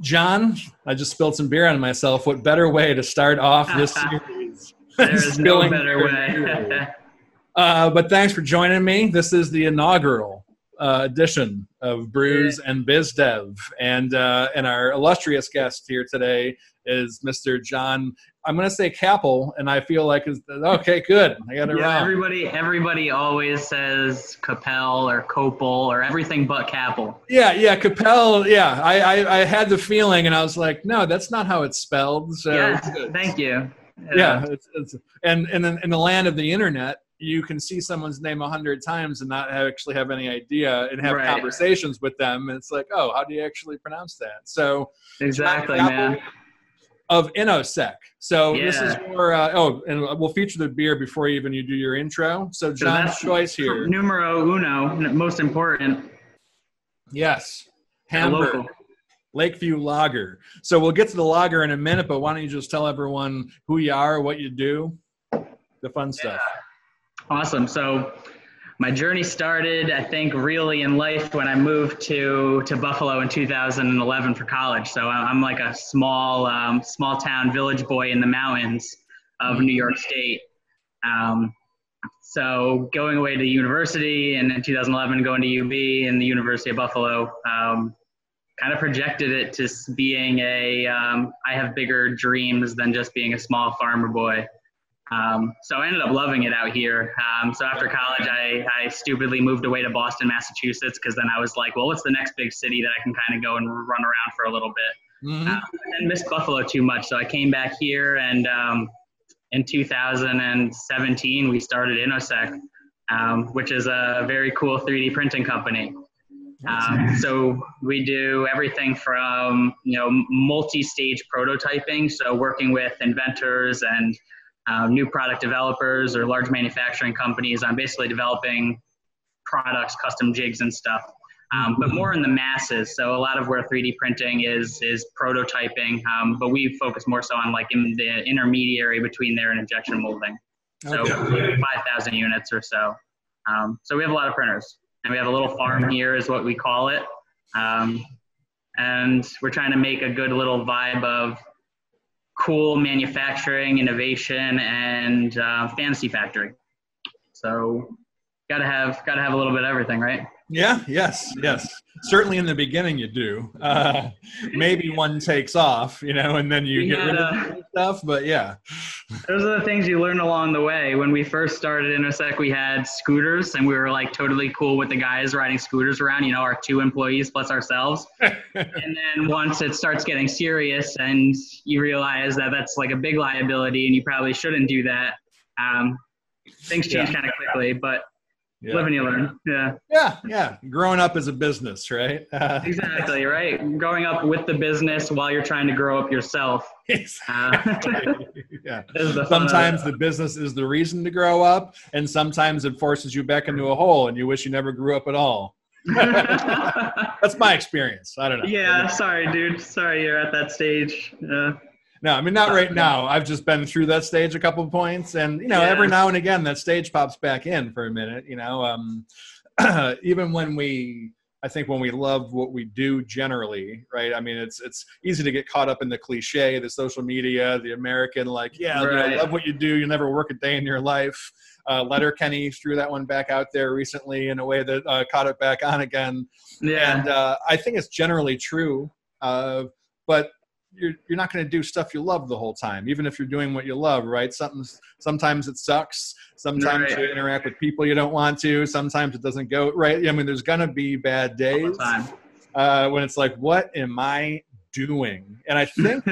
John, I just spilled some beer on myself. What better way to start off this series? There's no better way. uh, but thanks for joining me. This is the inaugural uh, edition of Brews yeah. and Biz Dev, and uh, and our illustrious guest here today is Mr. John. I'm going to say Capel, and I feel like is okay. Good, I got it yeah, wrong. Everybody, everybody always says Capel or Copel or everything but Capel. Yeah, yeah, Capel. Yeah, I, I, I had the feeling, and I was like, no, that's not how it's spelled. So yeah, thank you. Yeah, yeah it's, it's, and and in, in the land of the internet, you can see someone's name a hundred times and not actually have any idea and have right. conversations with them. And it's like, oh, how do you actually pronounce that? So exactly, man. Of InnoSec. So yeah. this is more. Uh, oh, and we'll feature the beer before even you do your intro. So John's so choice here. Numero uno, most important. Yes, Hamburg. Lakeview Lager. So we'll get to the lager in a minute, but why don't you just tell everyone who you are, what you do, the fun stuff. Yeah. Awesome. So my journey started, I think, really in life when I moved to to Buffalo in 2011 for college. So I'm like a small um, small town village boy in the mountains of New York State. Um, so going away to university and in 2011 going to UB and the University of Buffalo, um, kind of projected it to being a um, I have bigger dreams than just being a small farmer boy. Um, so I ended up loving it out here. Um, so after college, I, I stupidly moved away to Boston, Massachusetts, because then I was like, well, what's the next big city that I can kind of go and run around for a little bit? Mm-hmm. Um, and missed Buffalo too much, so I came back here, and um, in 2017 we started InnoSec, um, which is a very cool 3D printing company. Um, so we do everything from you know multi-stage prototyping, so working with inventors and uh, new product developers or large manufacturing companies on basically developing products, custom jigs and stuff. Um, but more in the masses. So a lot of where 3D printing is is prototyping, um, but we focus more so on like in the intermediary between there and injection molding. So okay. 5,000 units or so. Um, so we have a lot of printers, and we have a little farm here, is what we call it. Um, and we're trying to make a good little vibe of cool manufacturing, innovation, and uh, fantasy factory. So, gotta have gotta have a little bit of everything, right? Yeah. Yes. Yes. Certainly, in the beginning, you do. Uh, maybe one takes off, you know, and then you we get rid of uh, stuff. But yeah, those are the things you learn along the way. When we first started InnoSec, we had scooters, and we were like totally cool with the guys riding scooters around. You know, our two employees plus ourselves. and then once it starts getting serious, and you realize that that's like a big liability, and you probably shouldn't do that. Um, things change yeah. kind of quickly, but yeah. live and you learn. Yeah. Yeah. Yeah. Growing up as a business, right? exactly. Right. Growing up with the business while you're trying to grow up yourself. Exactly. Uh, yeah. Sometimes the business is the reason to grow up, and sometimes it forces you back into a hole, and you wish you never grew up at all. That's my experience. I don't know. Yeah. Sorry, dude. Sorry, you're at that stage. Uh, no, I mean not right now. I've just been through that stage a couple of points, and you know, yeah. every now and again that stage pops back in for a minute. You know, um, even when we, I think when we love what we do generally, right? I mean, it's it's easy to get caught up in the cliche, the social media, the American like, yeah, right. you know, love what you do. You never work a day in your life. Uh, Letterkenny threw that one back out there recently in a way that uh, caught it back on again. Yeah, and uh, I think it's generally true. Uh, but you're you're not going to do stuff you love the whole time, even if you're doing what you love, right? Something sometimes it sucks. Sometimes right. you interact with people you don't want to. Sometimes it doesn't go right. I mean, there's going to be bad days uh, when it's like, what am I doing? And I think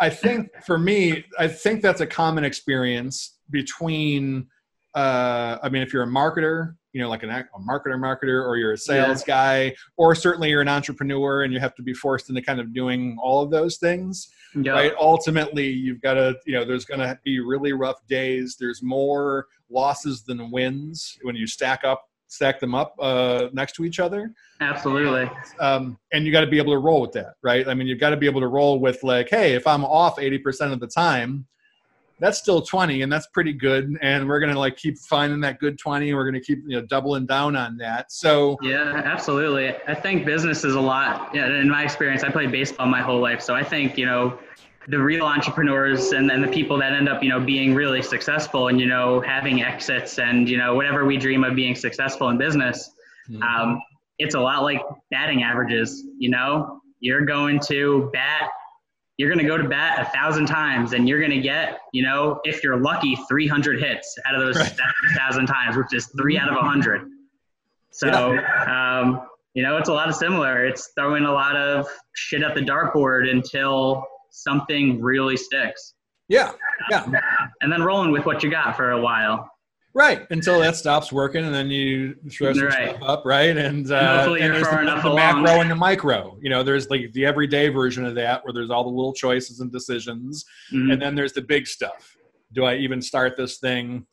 I think for me, I think that's a common experience between. Uh, I mean, if you're a marketer you know like an, a marketer marketer or you're a sales yeah. guy or certainly you're an entrepreneur and you have to be forced into kind of doing all of those things yeah. right? Ultimately you've got to you know there's going to be really rough days. There's more losses than wins when you stack up stack them up uh, next to each other. Absolutely. Um, and you got to be able to roll with that right? I mean you've got to be able to roll with like hey if i'm off 80% of the time that's still 20 and that's pretty good and we're going to like keep finding that good 20 and we're going to keep you know doubling down on that. So yeah absolutely. I think business is a lot yeah, in my experience i played baseball my whole life so i think you know the real entrepreneurs and then the people that end up you know being really successful and you know having exits and you know whatever we dream of being successful in business mm-hmm. um, it's a lot like batting averages you know? You're going to bat you're going to go to bat a thousand times and you're going to get, you know, if you're lucky, 300 hits out of those right. thousand times, which is three out of a hundred. So, yeah. um, you know, it's a lot of similar. It's throwing a lot of shit at the dartboard until something really sticks. Yeah. Yeah. And then rolling with what you got for a while. Right until that stops working, and then you throw some right. stuff up, right? And, uh, hopefully and you're there's the, the macro and the micro. You know, there's like the everyday version of that where there's all the little choices and decisions, mm-hmm. and then there's the big stuff. Do I even start this thing?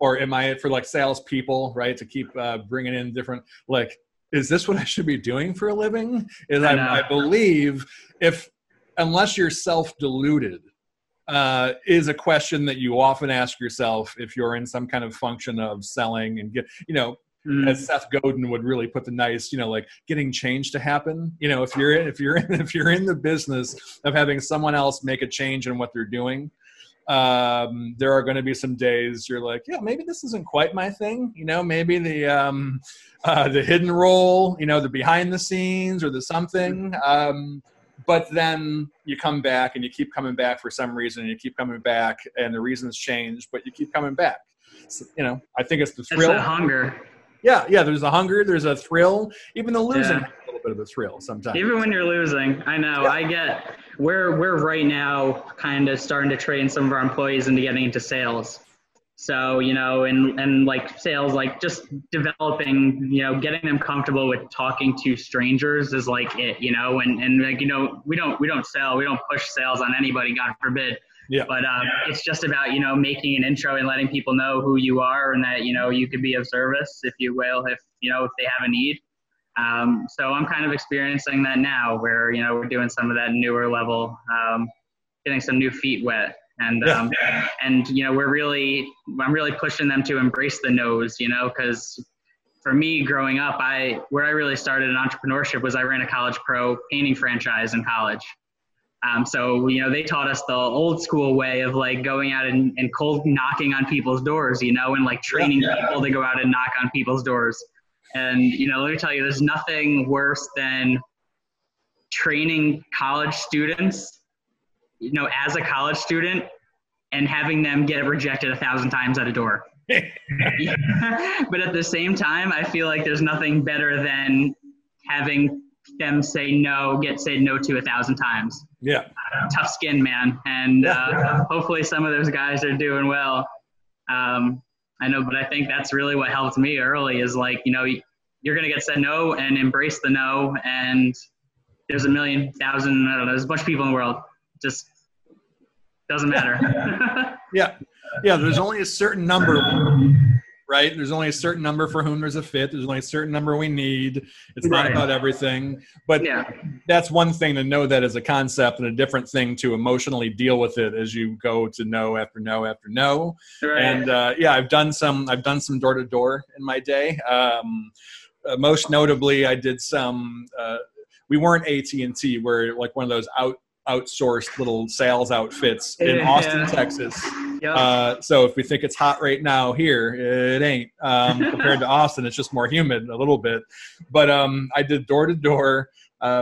Or am I for like salespeople, right? To keep uh, bringing in different like, is this what I should be doing for a living? Is I, I, I believe if unless you're self deluded uh, is a question that you often ask yourself if you're in some kind of function of selling and get, you know, mm. as Seth Godin would really put the nice, you know, like getting change to happen. You know, if you're in, if you're in, if you're in the business of having someone else make a change in what they're doing, um, there are going to be some days you're like, yeah, maybe this isn't quite my thing. You know, maybe the um, uh, the hidden role, you know, the behind the scenes or the something. Um, but then you come back and you keep coming back for some reason and you keep coming back and the reasons change but you keep coming back. So, you know i think it's the thrill. it's hunger. Yeah yeah there's a hunger there's a thrill. Even the losing yeah. a little bit of a thrill sometimes. Even when you're losing i know yeah. i get we're we're right now kind of starting to train some of our employees into getting into sales so, you know, and, and like sales, like just developing, you know, getting them comfortable with talking to strangers is like it, you know, and, and like, you know, we don't, we don't sell, we don't push sales on anybody, God forbid. Yeah. But um, it's just about, you know, making an intro and letting people know who you are and that, you know, you could be of service, if you will, if, you know, if they have a need. Um, so I'm kind of experiencing that now where, you know, we're doing some of that newer level, um, getting some new feet wet and yeah. um, and you know we're really i'm really pushing them to embrace the nose you know because for me growing up i where i really started in entrepreneurship was i ran a college pro painting franchise in college um, so you know they taught us the old school way of like going out and, and cold knocking on people's doors you know and like training yeah. people to go out and knock on people's doors and you know let me tell you there's nothing worse than training college students you know, as a college student and having them get rejected a thousand times at a door. but at the same time, I feel like there's nothing better than having them say no, get said no to a thousand times. Yeah. Uh, tough skin, man. And uh, hopefully some of those guys are doing well. Um, I know, but I think that's really what helped me early is like, you know, you're going to get said no and embrace the no. And there's a million thousand, I don't know, there's a bunch of people in the world. Just doesn't matter. yeah. Yeah. There's only a certain number, right? There's only a certain number for whom there's a fit. There's only a certain number we need. It's right. not about everything. But yeah. that's one thing to know that as a concept and a different thing to emotionally deal with it as you go to no after no after no. Right. And uh, yeah, I've done some, I've done some door to door in my day. Um, uh, most notably, I did some, uh, we weren't AT&T. We're like one of those out outsourced little sales outfits in yeah. Austin, Texas. Yep. Uh, so if we think it's hot right now here, it ain't. Um, compared to Austin, it's just more humid a little bit. But um, I did door to door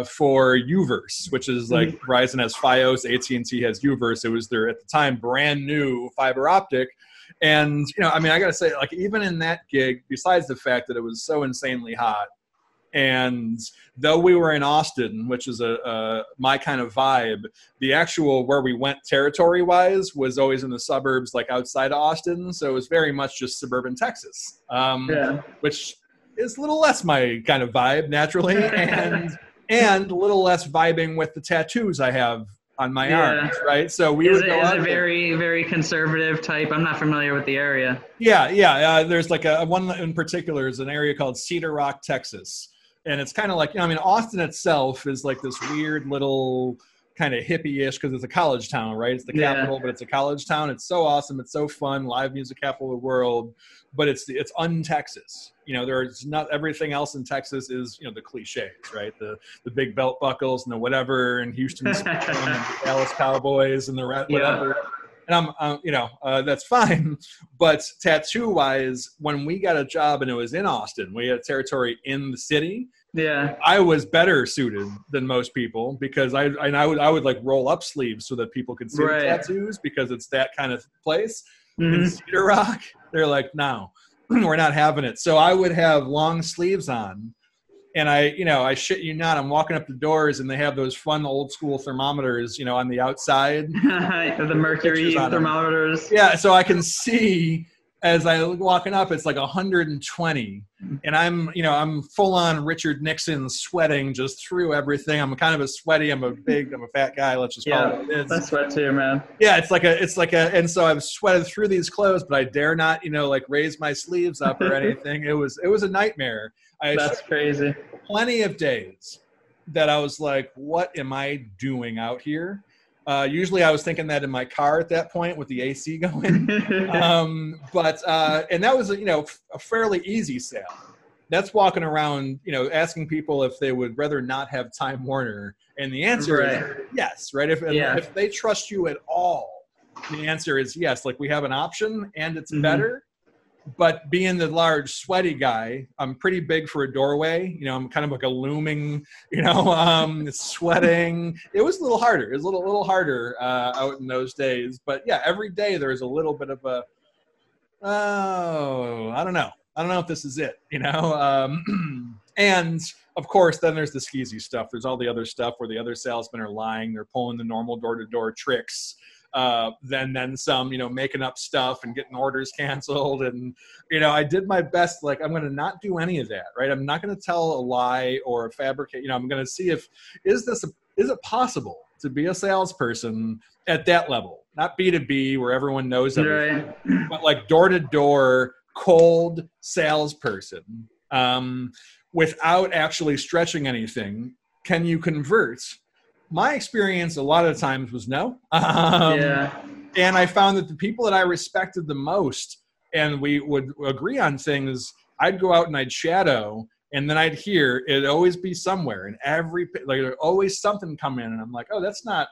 for UVerse, which is like mm. Verizon has FiOS, AT&T has UVerse. It was their at the time brand new fiber optic. And you know, I mean, I gotta say, like even in that gig, besides the fact that it was so insanely hot, and though we were in Austin, which is a, a, my kind of vibe, the actual where we went territory wise was always in the suburbs, like outside of Austin. So it was very much just suburban Texas, um, yeah. which is a little less my kind of vibe naturally, and and a little less vibing with the tattoos I have on my yeah. arms, right? So we is would go is it very very conservative type. I'm not familiar with the area. Yeah, yeah. Uh, there's like a one in particular is an area called Cedar Rock, Texas and it's kind of like you know, I mean, Austin itself is like this weird little kind of hippie-ish because it's a college town, right? It's the Yeah. capital, but it's a college town. It's so awesome. It's so fun. Live music capital of the world, but it's it's un-Texas. You know, there's not everything else in Texas is you know the cliches, right? The the big belt buckles and the whatever, and Houston's and Dallas Cowboys and the re- Yeah. And I'm, uh, you know, uh, that's fine. But tattoo wise, when we got a job and it was in Austin, we had a territory in the city. yeah. I was better suited than most people because I and I would I would like roll up sleeves so that people could see Right. the tattoos because it's that kind of place. In Mhm. Cedar Rock, they're like, no, we're not having it. So I would have long sleeves on, and I, you know, I shit you not, I'm walking up the doors and they have those fun old school thermometers, you know, on the outside. the mercury Pictures on 'em. thermometers. Yeah, so I can see as I walking up, it's like 120, and I'm, you know, I'm full on Richard Nixon, sweating just through everything. I'm kind of a sweaty. I'm a big, I'm a fat guy. Let's just call Yeah, it what it is. That's what too, man. Yeah, it's like a, it's like a, and so I've sweated through these clothes, but I dare not, you know, like raise my sleeves up or anything. it was, it was a nightmare. I That's crazy. plenty of days that I was like, what am I doing out here? Uh, usually I was thinking that in my car at that point with the AC going. um, but, uh, and that was, you know, a fairly easy sale. That's walking around, you know, asking people if they would rather not have Time Warner. And the answer is yes, right? If, Yeah. if they trust you at all, the answer is yes. Like we have an option and it's Mhm. better. But being the large, sweaty guy, I'm pretty big for a doorway. You know, I'm kind of like a looming, you know, um, sweating. It was a little harder. It was a little, little harder uh, out in those days. But yeah, every day there's a little bit of a, oh, I don't know. I don't know if this is it, you know? Um, and of course, then there's the skeezy stuff. There's all the other stuff where the other salesmen are lying. They're pulling the normal door to door tricks. Uh, then, then some, you know, making up stuff and getting orders canceled. And, you know, I did my best. Like, I'm going to not do any of that, right? I'm not going to tell a lie or fabricate. You know, I'm going to see if, is this, a, is it possible to be a salesperson at that level? Not B2B where everyone knows everything right. but like door to door cold salesperson um, without actually stretching anything can you convert my experience a lot of times was no. Um, yeah. and i found that the people that i respected the most and we would agree on things i'd go out and i'd shadow and then i'd hear it'd always be somewhere and every like there'd always something come in and i'm like oh that's not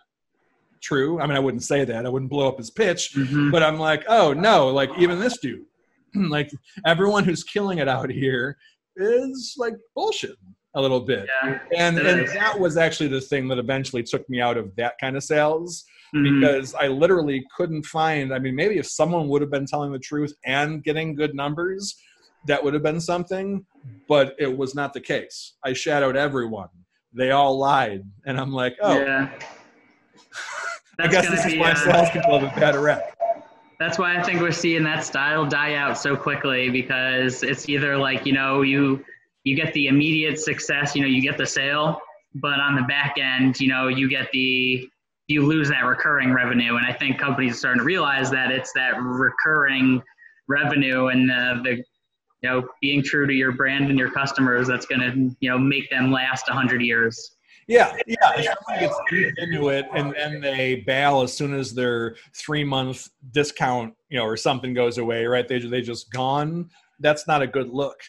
true. I mean i wouldn't say that. I wouldn't blow up his pitch Mhm. but I'm like, oh no, like even this dude, like everyone who's killing it out here is like bullshit a little bit. Yeah. And It and is. that was actually the thing that eventually took me out of that kind of sales Mhm. because I literally couldn't find. I mean, maybe if someone would have been telling the truth and getting good numbers, that would have been something, but it was not the case. I shadowed everyone. They all lied, and I'm like, oh, Yeah. I guess this is why uh, salespeople have a bad rep. That's why I think we're seeing that style die out so quickly because it's either like you know you you get the immediate success, you know, you get the sale, but on the back end, you know, you get the you lose that recurring revenue, and I think companies are starting to realize that it's that recurring revenue and uh, the you know being true to your brand and your customers that's going to you know make them last a hundred years. Yeah, yeah. If someone into it and then they bail as soon as their three month discount, you know, or something goes away, right? They they just gone. That's not a good look.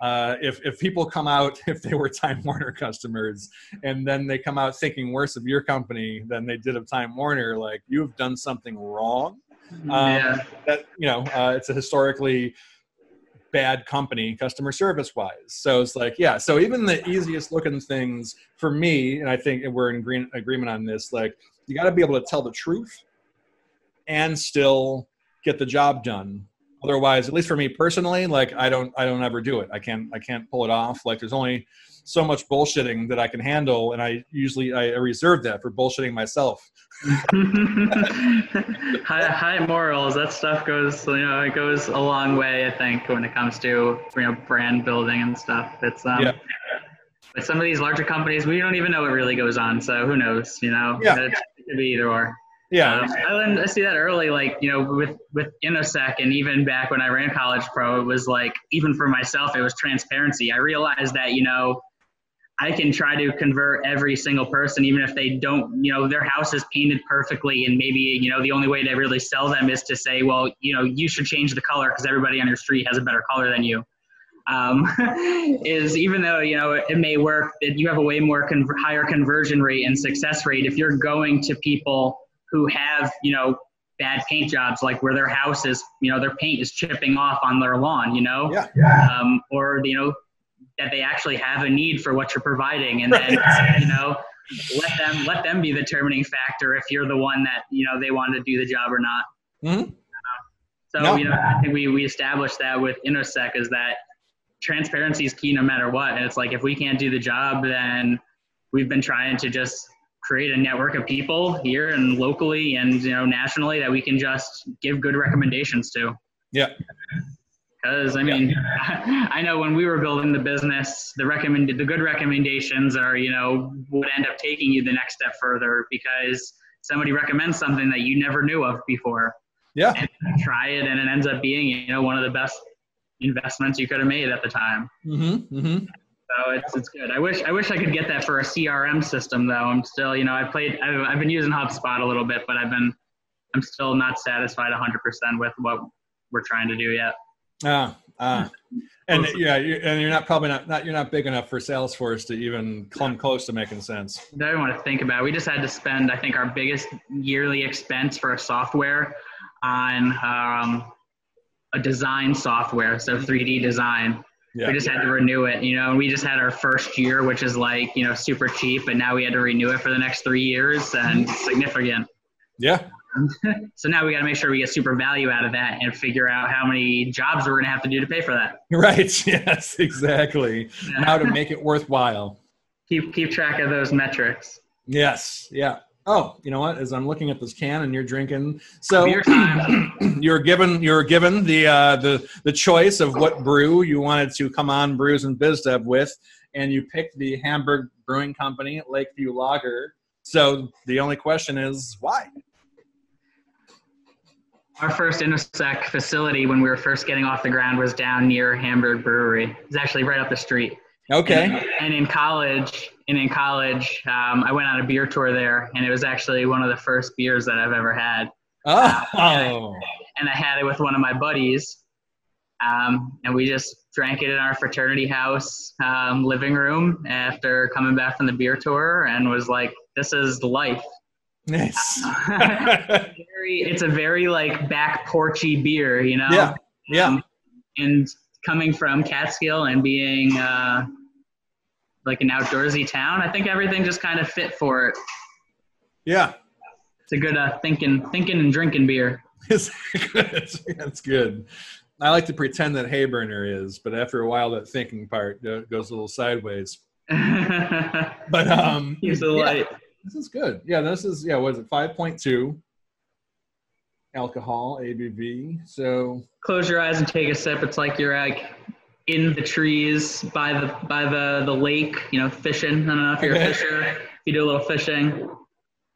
Uh, if if people come out if they were Time Warner customers and then they come out thinking worse of your company than they did of Time Warner, like you have done something wrong. Um, yeah. That you know, uh, it's a historically bad company customer service wise. So it's like, yeah. So even the easiest looking things for me, and I think we're in green agreement on this, like you got to be able to tell the truth and still get the job done. Otherwise, at least for me personally, like I don't, I don't ever do it. I can't, I can't pull it off. Like there's only so much bullshitting that I can handle, and I usually I reserve that for bullshitting myself. high, high morals. That stuff goes, you know, it goes a long way. I think when it comes to you know brand building and stuff. It's um, Yeah. But some of these larger companies, we don't even know what really goes on. So who knows? You know, Yeah. it could be either or. Yeah, Um, I, learned, I see that early, like you know, with with InnoSec, and even back when I ran College Pro, it was like even for myself, it was transparency. I realized that you know, I can try to convert every single person, even if they don't, you know, their house is painted perfectly, and maybe you know the only way to really sell them is to say, well, you know, you should change the color because everybody on your street has a better color than you. Um, is even though you know it may work, that you have a way more con- higher conversion rate and success rate if you're going to people who have you know bad paint jobs, like where their house is, you know, their paint is chipping off on their lawn, you know, yeah. um, or you know that they actually have a need for what you're providing, and then you know let them let them be the determining factor if you're the one that you know they want to do the job or not. Mm-hmm. so no. you know, I think we we established that with InnoSec is that transparency is key no matter what, and it's like if we can't do the job, then we've been trying to just create a network of people here and locally and you know nationally that we can just give good recommendations to. Yeah. Because I mean, yeah. I know when we were building the business, the recommended, the good recommendations are, you know, would end up taking you the next step further because somebody recommends something that you never knew of before. Yeah. And try it, and it ends up being, you know, one of the best investments you could have made at the time. Mm-hmm. Mm-hmm. So it's, it's good. I wish I wish I could get that for a CRM system though. I'm still, you know, I played. I've, I've been using HubSpot a little bit, but I've been, I'm still not satisfied 100% with what we're trying to do yet. Ah, ah. And yeah, you're, and you're not probably not, not you're not big enough for Salesforce to even come close to making sense. I don't want to think about. It. We just had to spend, I think, our biggest yearly expense for a software on um, a design software, so 3D design. Yeah. We just had to renew it, you know, and we just had our first year, which is like, you know, super cheap, but now we had to renew it for the next three years and significant. Yeah. so now we got to make sure we get super value out of that and figure out how many jobs we're going to have to do to pay for that. Right. Yes, exactly. Yeah. How to make it worthwhile. Keep keep track of those metrics. Yes. Yeah. Oh, you know what? As I'm looking at this can and you're drinking, so you're given you're given the uh, the the choice of what brew you wanted to come on brews and bizdev with, and you picked the Hamburg Brewing Company Lakeview Lager. So the only question is why? Our first InnoSec facility when we were first getting off the ground was down near Hamburg Brewery. It's actually right up the street. Okay. And, and in college, and in college, um, I went on a beer tour there, and it was actually one of the first beers that I've ever had. Oh. Uh, and, I, and, I, had it with one of my buddies, um, and we just drank it in our fraternity house um, living room after coming back from the beer tour, and was like, "This is life." Nice. very, it's a very like back porchy beer, you know. Yeah. Yeah. Um, and coming from Catskill and being uh, like an outdoorsy town, I think everything just kind of fit for it. Yeah. It's a good uh, thinking, thinking and drinking beer. It's good. That's good. I like to pretend that Hayburner is, but after a while, that thinking part goes a little sideways. but um, the light. Yeah. This is good. Yeah, this is yeah. Was it five point two? Alcohol ABV. So close your eyes and take a sip. It's like you're like in the trees by the by the the lake. You know, fishing. I don't know if you're okay. a fisher. If you do a little fishing.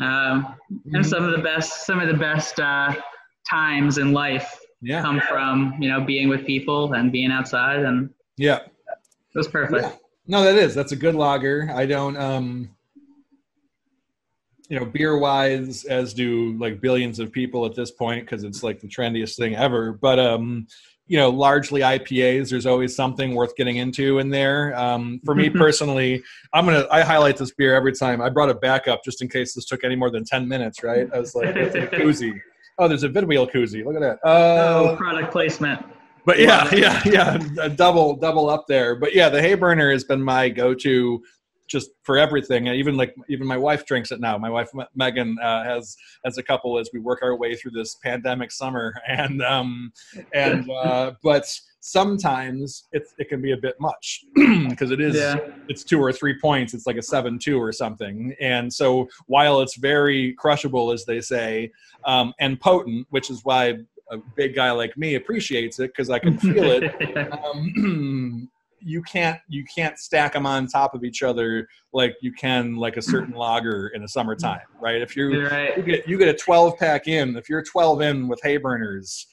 Um, mm-hmm. And some of the best some of the best uh, times in life yeah. come from you know being with people and being outside and yeah, it was perfect. Yeah. No, that is that's a good lager. I don't um you know, beer wise, as do like billions of people at this point, because it's like the trendiest thing ever. But um, you know, largely IPAs. There's always something worth getting into in there. Um, for me personally, I'm gonna I highlight this beer every time. I brought it back up just in case this took any more than ten minutes. Right? I was like, it's a koozie. Oh, there's a Vidwheel koozie. Look at that. Uh, oh, product placement. But yeah, yeah, yeah, double double up there. But yeah, the Hayburner has been my go-to just for everything. Even like even my wife drinks it now. My wife Megan uh, has as a couple as we work our way through this pandemic summer, and um, and uh, but sometimes it, it can be a bit much because it is yeah. it's two or three points it's like a seven two or something and so while it's very crushable as they say um, and potent which is why a big guy like me appreciates it because i can feel it um, you can't you can't stack them on top of each other like you can like a certain lager in the summertime, right? If you right. you get you get a 12 pack in, if you're 12 in with Hayburners,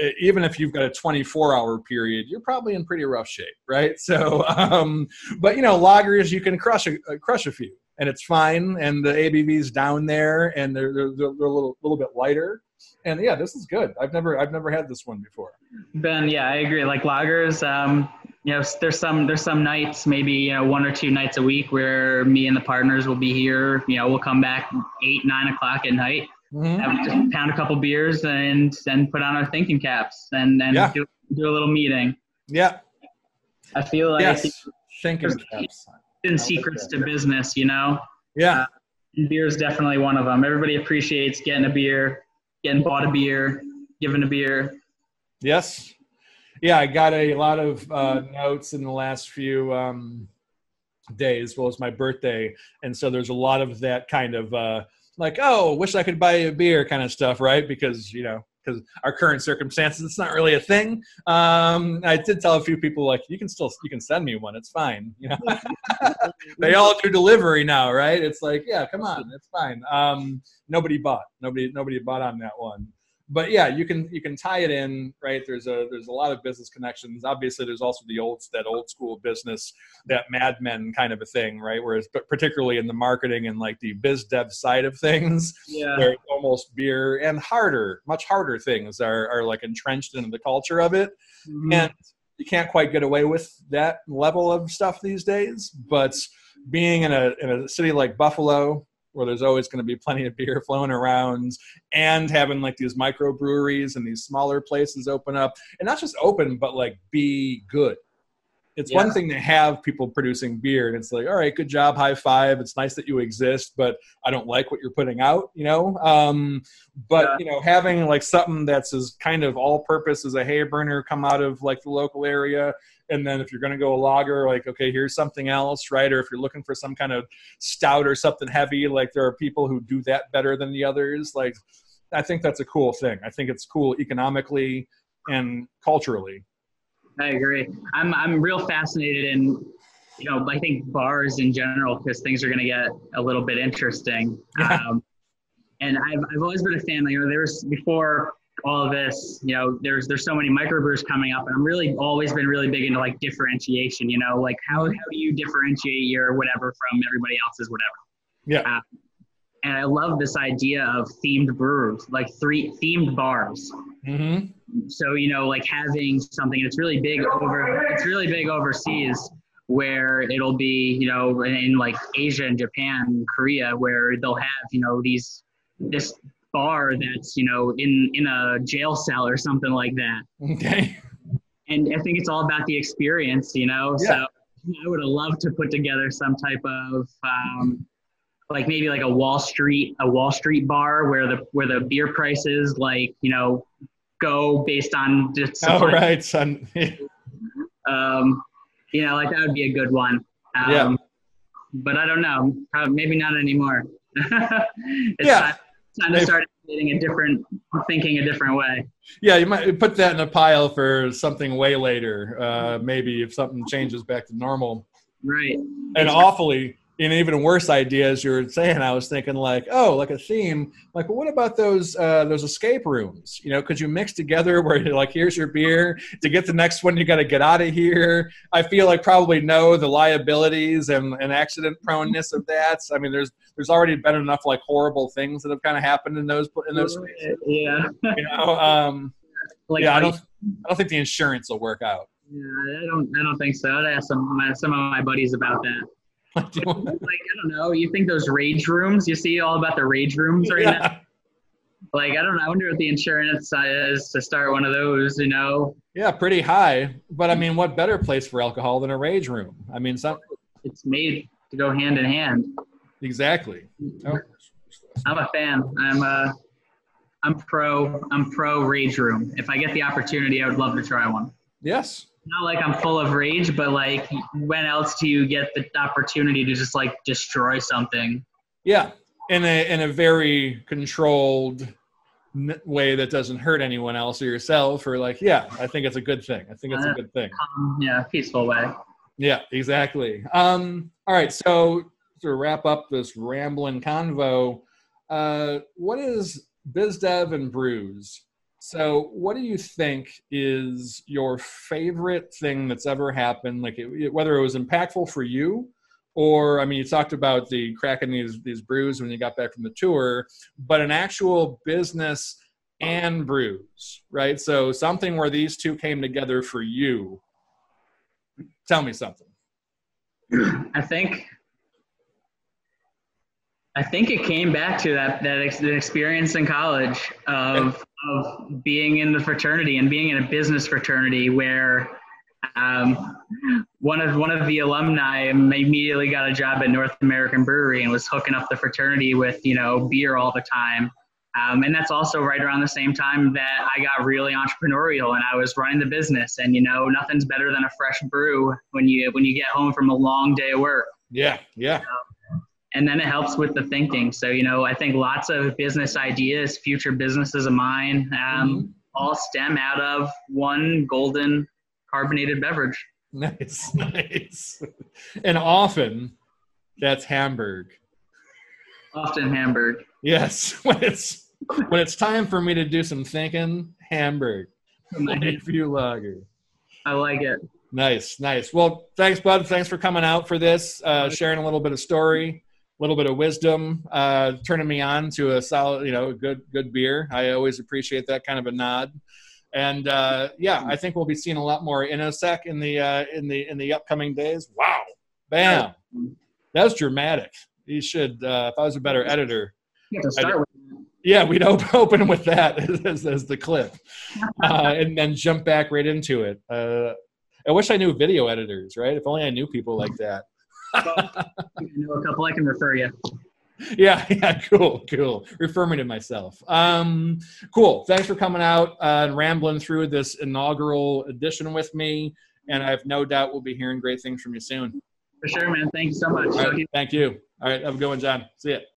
e- even if you've got a 24 hour period, you're probably in pretty rough shape, right? So, um, but you know, lagers you can crush a uh, crush a few, and it's fine. And the ABV's down there, and they're they're, they're a little little bit lighter. And yeah, this is good. I've never I've never had this one before. Ben, yeah, I agree. Like lagers, um, you know, there's some there's some nights, maybe you know, one or two nights a week where me and the partners will be here. You know, we'll come back eight nine o'clock at night, Mhm. have, just pound a couple beers, and and put on our thinking caps and and Yeah. do, do a little meeting. Yeah. I feel like Yes. Thinking caps. hidden secrets to business, you know. Yeah. And beer is definitely one of them. Everybody appreciates getting a beer, getting bought a beer, given a beer. Yes. Yeah, I got a lot of uh, notes in the last few um, days. Well, it's my birthday, and so there's a lot of that kind of uh, like, oh, wish I could buy a beer kind of stuff, right? Because you know, because our current circumstances, it's not really a thing. Um, I did tell a few people like, you can still you can send me one. It's fine. You know, they all do delivery now, right? It's like, yeah, come on, it's fine. Um, nobody bought. Nobody nobody bought on that one but yeah, you can you can tie it in, right? There's a there's a lot of business connections. Obviously, there's also the old that old school business, that Mad Men kind of a thing, right? Whereas, but particularly in the marketing and like the biz dev side of things, Yeah. where almost beer and harder, much harder things are are like entrenched into the culture of it, Mhm. and you can't quite get away with that level of stuff these days. But being in a in a city like Buffalo, where there's always going to be plenty of beer flowing around, and having like these microbreweries and these smaller places open up, and not just open, but like be good. It's Yeah. one thing to have people producing beer, and it's like, all right, good job, high five. It's nice that you exist, but I don't like what you're putting out, you know. Um, but Yeah. you know, having like something that's as kind of all-purpose as a Hayburner come out of like the local area, and then if you're going to go a lager, like okay, here's something else, right? Or if you're looking for some kind of stout or something heavy, like there are people who do that better than the others. Like, I think that's a cool thing. I think it's cool economically and culturally. I agree. I'm I'm real fascinated in, you know, I think bars in general because things are going to get a little bit interesting. Yeah. Um, and I've I've always been a fan. You know, there was before all of this, you know, there's there's so many microbrews coming up, and I'm really always been really big into like differentiation. You know, like how how do you differentiate your whatever from everybody else's whatever? Yeah. Uh, and I love this idea of themed brews, like three themed bars Mm-hmm. so you know like having something it's really big over it's really big overseas where it'll be you know in like asia and japan and korea where they'll have you know these this bar that's you know in in a jail cell or something like that Okay. and i think it's all about the experience you know Yeah. so i would have loved to put together some type of um, like maybe like a wall street a wall street bar where the where the beer prices like you know go based on just All supply right, son. um, you know, like that would be a good one. Um, Yeah. But I don't know. Probably, maybe not anymore. Yeah. Time to start thinking a different, thinking a different way. yeah, you might put that in a pile for something way later. Uh, maybe if something changes back to normal. Right. And awfully, an even worse idea, as you were saying, I was thinking like, oh, like a theme. Like, well, what about those uh, those escape rooms? You know, could you mix together where you're like, here's your beer. To get the next one, you got to get out of here. I feel like probably know the liabilities and, and accident proneness of that. I mean, there's there's already been enough like horrible things that have kind of happened in those in those spaces. Yeah. You know, um, Like, yeah, I don't I don't think the insurance will work out. yeah, I don't. I don't think so. I'd ask some my, some of my buddies about that. Like I don't know. You think those rage rooms? You see all about the rage rooms right now. yeah. Like I don't know. I wonder what the insurance is to start one of those. You know, yeah, pretty high. But I mean, what better place for alcohol than a rage room? I mean, some it's made to go hand in hand. exactly. Oh, I'm a fan. I'm uh, I'm pro. I'm pro rage room. If I get the opportunity, I would love to try one. yes. Not like I'm full of rage, but like when else do you get the opportunity to just like destroy something? Yeah, in a in a very controlled way that doesn't hurt anyone else or yourself, or like, yeah, I think it's a good thing. I think it's a good thing. Um, yeah, peaceful way. Yeah, exactly. Um, all right, so to wrap up this rambling convo, uh, what is BizDev and Brews? So, what do you think is your favorite thing that's ever happened? Like, it, whether it was impactful for you, or I mean, you talked about the cracking these these brews when you got back from the tour, but an actual business and brews, right? So, something where these two came together for you. Tell me something. I think I think it came back to that that ex- experience in college of of being in the fraternity and being in a business fraternity where um, one of one of the alumni immediately got a job at North American Brewery and was hooking up the fraternity with you know beer all the time. Um, and that's also right around the same time that I got really entrepreneurial and I was running the business. And you know, nothing's better than a fresh brew when you when you get home from a long day of work. Yeah, yeah. And then it helps with the thinking. So you know, I think lots of business ideas, future businesses of mine, um, mm-hmm. all stem out of one golden carbonated beverage. Nice, nice. And often, that's Hamburg. Often Hamburg. Yes, when it's when it's time for me to do some thinking, Hamburg. Lakeview Lager. I like it. Nice, nice. Well, thanks, bud. Thanks for coming out for this, uh, sharing a little bit of story, little bit of wisdom, uh, turning me on to a solid, you know, good, good beer. I always appreciate that kind of a nod. And uh, yeah, I think we'll be seeing a lot more InnoSec in the uh, in the in the upcoming days. Wow, bam, that was dramatic. You should, uh, if I was a better editor, yeah, we'd open with that as, as the clip, uh, and then jump back right into it. Uh, I wish I knew video editors, right? If only I knew people like that. I know a couple I can refer you. Yeah, yeah, cool, cool. Refer me to myself. Um, cool. Thanks for coming out uh, and rambling through this inaugural edition with me. And I have no doubt we'll be hearing great things from you soon. For sure, man. Thank you so much. Right, thank you. All right, have a good one, John. See ya.